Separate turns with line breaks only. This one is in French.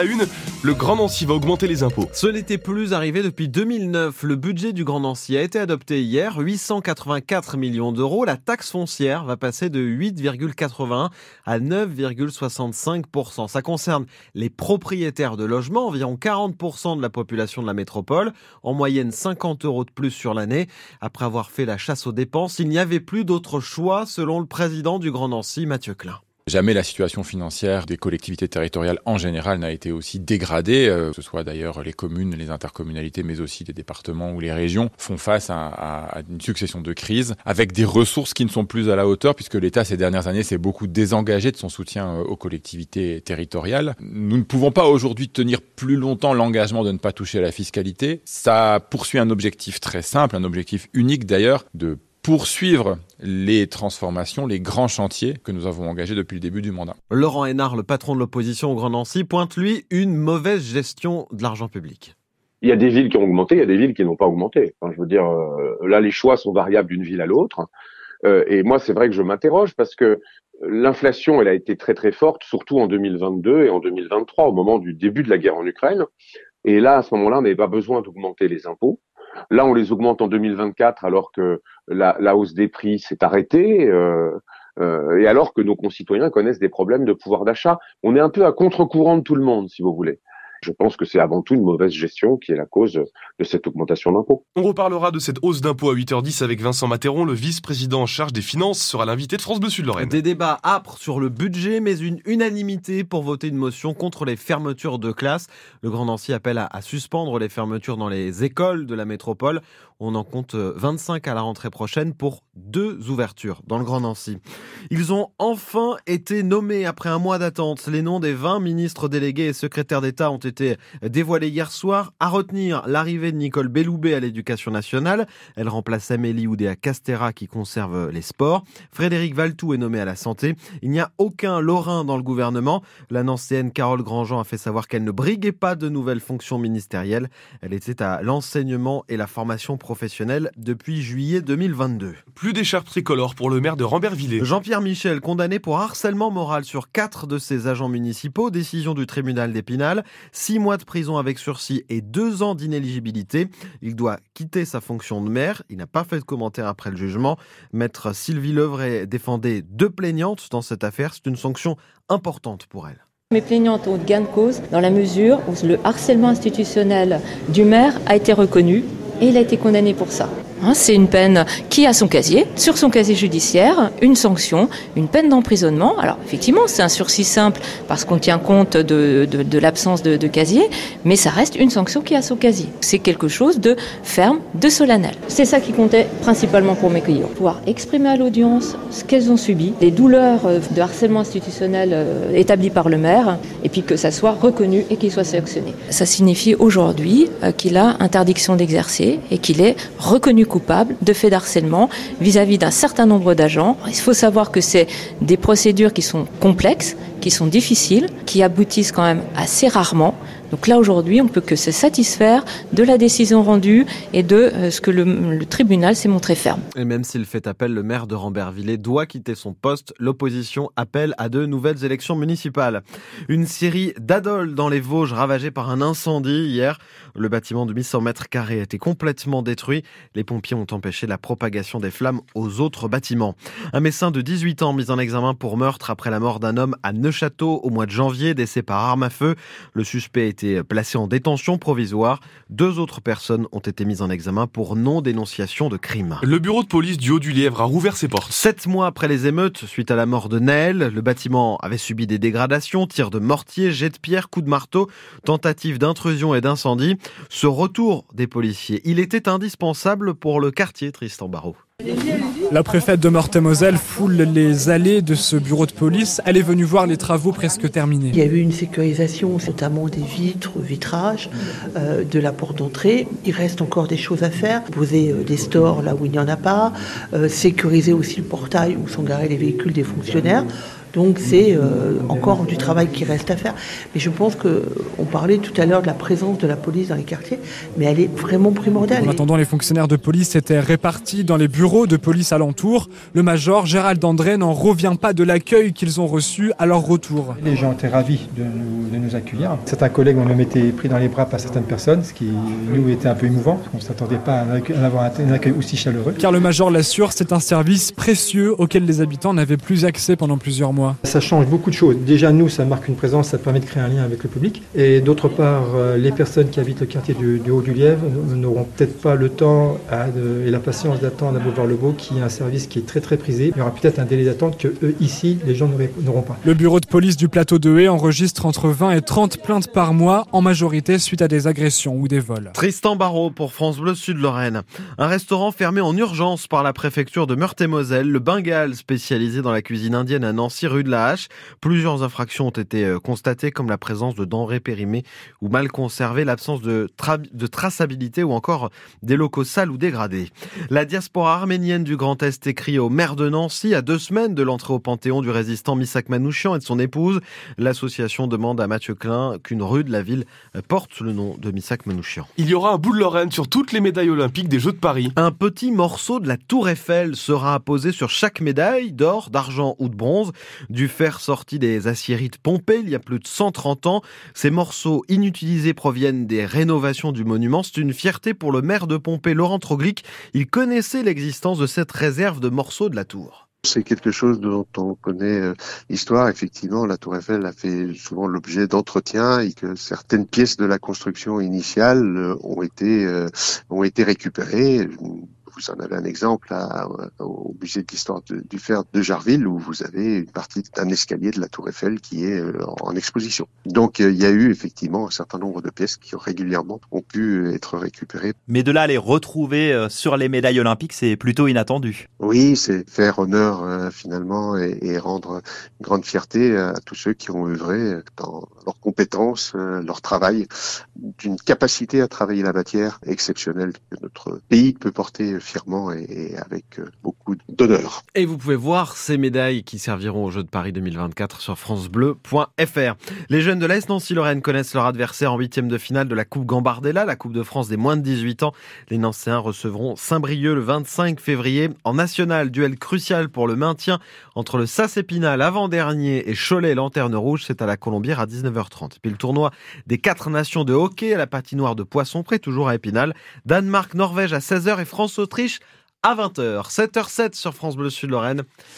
À une, le Grand Nancy va augmenter les impôts.
Ce n'était plus arrivé depuis 2009. Le budget du Grand Nancy a été adopté hier, 884 millions d'euros. La taxe foncière va passer de 8,81 à 9,65%. Ça concerne les propriétaires de logements, environ 40% de la population de la métropole, en moyenne 50 euros de plus sur l'année. Après avoir fait la chasse aux dépenses, il n'y avait plus d'autre choix, selon le président du Grand Nancy, Mathieu Klein.
Jamais la situation financière des collectivités territoriales en général n'a été aussi dégradée, euh, que ce soit d'ailleurs les communes, les intercommunalités, mais aussi les départements ou les régions font face à, une succession de crises avec des ressources qui ne sont plus à la hauteur puisque l'État ces dernières années s'est beaucoup désengagé de son soutien euh, aux collectivités territoriales. Nous ne pouvons pas aujourd'hui tenir plus longtemps l'engagement de ne pas toucher à la fiscalité. Ça poursuit un objectif très simple, un objectif unique d'ailleurs, de poursuivre les transformations, les grands chantiers que nous avons engagés depuis le début du mandat.
Laurent Hénard, le patron de l'opposition au Grand Nancy, pointe lui une mauvaise gestion de l'argent public.
Il y a des villes qui ont augmenté, il y a des villes qui n'ont pas augmenté. Enfin, je veux dire, euh, là, les choix sont variables d'une ville à l'autre. Euh, et moi, c'est vrai que je m'interroge parce que l'inflation, elle a été très très forte, surtout en 2022 et en 2023, au moment du début de la guerre en Ukraine. Et là, à ce moment-là, on n'avait pas besoin d'augmenter les impôts. Là, on les augmente en 2024 alors que la, hausse des prix s'est arrêtée. Euh, euh, et alors que nos concitoyens connaissent des problèmes de pouvoir d'achat. On est un peu à contre-courant de tout le monde, si vous voulez. Je pense que c'est avant tout une mauvaise gestion qui est la cause de cette augmentation d'impôts.
On reparlera de cette hausse d'impôts à 8h10 avec Vincent Matéron, le vice-président en charge des finances, sera l'invité de France Bleu Sud Lorraine.
Des débats âpres sur le budget, mais une unanimité pour voter une motion contre les fermetures de classes. Le Grand Nancy appelle à, suspendre les fermetures dans les écoles de la métropole. On en compte 25 à la rentrée prochaine pour deux ouvertures dans le Grand Nancy. Ils ont enfin été nommés après un mois d'attente. Les noms des 20 ministres délégués et secrétaires d'État ont été dévoilés hier soir. À retenir l'arrivée de Nicole Belloubet à l'éducation nationale. Elle remplace Amélie Oudéa Castera qui conserve les sports. Frédéric Valtou est nommé à la santé. Il n'y a aucun Lorrain dans le gouvernement. La nancéenne Carole Grandjean a fait savoir qu'elle ne briguait pas de nouvelles fonctions ministérielles. Elle était à l'enseignement et la formation professionnelle depuis juillet 2022.
Plus d'écharpe tricolore pour le maire de Rambervillers.
Jean-Pierre Michel, condamné pour harcèlement moral sur quatre de ses agents municipaux, décision du tribunal d'Épinal, six mois de prison avec sursis et deux ans d'inéligibilité. Il doit quitter sa fonction de maire. Il n'a pas fait de commentaire après le jugement. Maître Sylvie Levray défendait deux plaignantes dans cette affaire. C'est une sanction importante pour elle.
Mes plaignantes ont gain de cause dans la mesure où le harcèlement institutionnel du maire a été reconnu et il a été condamné pour ça. Hein, c'est une peine qui a son casier, sur son casier judiciaire, une sanction, une peine d'emprisonnement. Alors effectivement, c'est un sursis simple parce qu'on tient compte de, de, l'absence de, de, casier, mais ça reste une sanction qui a son casier. C'est quelque chose de ferme, de solennel. C'est ça qui comptait principalement pour mes clients. Pouvoir exprimer à l'audience ce qu'elles ont subi, les douleurs euh, de harcèlement institutionnel euh, établies par le maire, et puis que ça soit reconnu et qu'il soit sanctionné. Ça signifie aujourd'hui euh, qu'il a interdiction d'exercer et qu'il est reconnu coupable de faits d'harcèlement vis-à-vis d'un certain nombre d'agents. Il faut savoir que c'est des procédures qui sont complexes, qui sont difficiles, qui aboutissent quand même assez rarement. Donc là, aujourd'hui, on ne peut que se satisfaire de la décision rendue et de euh, ce que le, tribunal s'est montré ferme.
Et même s'il fait appel, le maire de Rambervillers doit quitter son poste. L'opposition appelle à de nouvelles élections municipales. Une série d'adoles dans les Vosges ravagées par un incendie hier. Le bâtiment de 800 mètres carrés a été complètement détruit. Les pompiers ont empêché la propagation des flammes aux autres bâtiments. Un médecin de 18 ans mis en examen pour meurtre après la mort d'un homme à Neuchâteau au mois de janvier, décès par arme à feu. Le suspect été placé en détention provisoire. Deux autres personnes ont été mises en examen pour non-dénonciation de crime.
Le bureau de police du Haut-du-Lièvre a rouvert ses portes.
Sept mois après les émeutes, suite à la mort de Naël, le bâtiment avait subi des dégradations, tirs de mortier, jets de pierre, coups de marteau, tentatives d'intrusion et d'incendie. Ce retour des policiers, il était indispensable pour le quartier Tristan Barrault.
La préfète de Meurthe-et-Moselle foule les allées de ce bureau de police. Elle est venue voir les travaux presque terminés.
Il y a eu une sécurisation, notamment des vitres, vitrages, euh, de la porte d'entrée. Il reste encore des choses à faire. Poser euh, des stores là où il n'y en a pas. Euh, sécuriser aussi le portail où sont garés les véhicules des fonctionnaires. Donc c'est euh, encore du travail qui reste à faire. Mais je pense que on parlait tout à l'heure de la présence de la police dans les quartiers, mais elle est vraiment primordiale.
En attendant, les fonctionnaires de police étaient répartis dans les bureaux de police alentour. Le major Gérald André n'en revient pas de l'accueil qu'ils ont reçu à leur retour.
Les gens étaient ravis de nous, de nous accueillir. Certains collègues ont même été pris dans les bras par certaines personnes, ce qui nous était un peu émouvant. On ne s'attendait pas à avoir un accueil aussi chaleureux.
Car le major l'assure, c'est un service précieux auquel les habitants n'avaient plus accès pendant plusieurs mois.
Ça change beaucoup de choses. Déjà, nous, ça marque une présence, ça permet de créer un lien avec le public. Et d'autre part, euh, les personnes qui habitent le quartier du, du Haut-du-Lièvre n'auront peut-être pas le temps et la patience d'attendre à Boulevard-le-Beau, qui est un service qui est très très prisé. Il y aura peut-être un délai d'attente que eux, ici, les gens n'auront pas.
Le bureau de police du plateau de Haie enregistre entre 20 et 30 plaintes par mois, en majorité suite à des agressions ou des vols.
Tristan Barrault pour France Bleu Sud-Lorraine. Un restaurant fermé en urgence par la préfecture de Meurthe-et-Moselle, le Bengale, spécialisé dans la cuisine indienne à Nancy, rue de la Hache. Plusieurs infractions ont été euh, constatées, comme la présence de denrées périmées ou mal conservées, l'absence de, de traçabilité ou encore des locaux sales ou dégradés. La diaspora arménienne du Grand Est écrit au maire de Nancy à deux semaines de l'entrée au Panthéon du résistant Misak Manouchian et de son épouse. L'association demande à Mathieu Klein qu'une rue de la ville porte le nom de Misak Manouchian.
Il y aura un bout de Lorraine sur toutes les médailles olympiques des Jeux de Paris.
Un petit morceau de la Tour Eiffel sera apposé sur chaque médaille d'or, d'argent ou de bronze, du fer sorti des aciéries de Pompée il y a plus de 130 ans. Ces morceaux inutilisés proviennent des rénovations du monument. C'est une fierté pour le maire de Pompée, Laurent Troglic. Il connaissait l'existence de cette réserve de morceaux de la tour.
C'est quelque chose dont on connaît euh, l'histoire. Effectivement, la Tour Eiffel a fait souvent l'objet d'entretien et que certaines pièces de la construction initiale euh, ont été euh, ont été récupérées vous en avez un exemple au musée de l'histoire du fer de Jarville où vous avez une partie d'un escalier de la Tour Eiffel qui est euh, en exposition. Donc euh, il y a eu effectivement un certain nombre de pièces qui régulièrement ont pu être récupérées.
Mais de là à les retrouver euh, sur les médailles olympiques, c'est plutôt inattendu.
Oui, c'est faire honneur finalement et, rendre une grande fierté à tous ceux qui ont œuvré dans leurs compétences, leur travail, d'une capacité à travailler la matière exceptionnelle que notre pays peut porter et, avec euh, beaucoup d'honneur.
Et vous pouvez voir ces médailles qui serviront aux Jeux de Paris 2024 sur francebleu.fr. Les jeunes de l'Est Nancy-Lorraine connaissent leur adversaire en huitième de finale de la Coupe Gambardella, la Coupe de France des moins de 18 ans. Les Nancéens recevront Saint-Brieuc le 25 février en national, duel crucial pour le maintien entre le SAS Épinal avant-dernier et Cholet Lanterne Rouge. C'est à la Colombière à 19h30. Puis le tournoi des quatre nations de hockey à la patinoire de Poisson Près, toujours à Épinal. Danemark, Norvège à 16h et France-Autriche à 20h. 7h07 sur France Bleu Sud-Lorraine.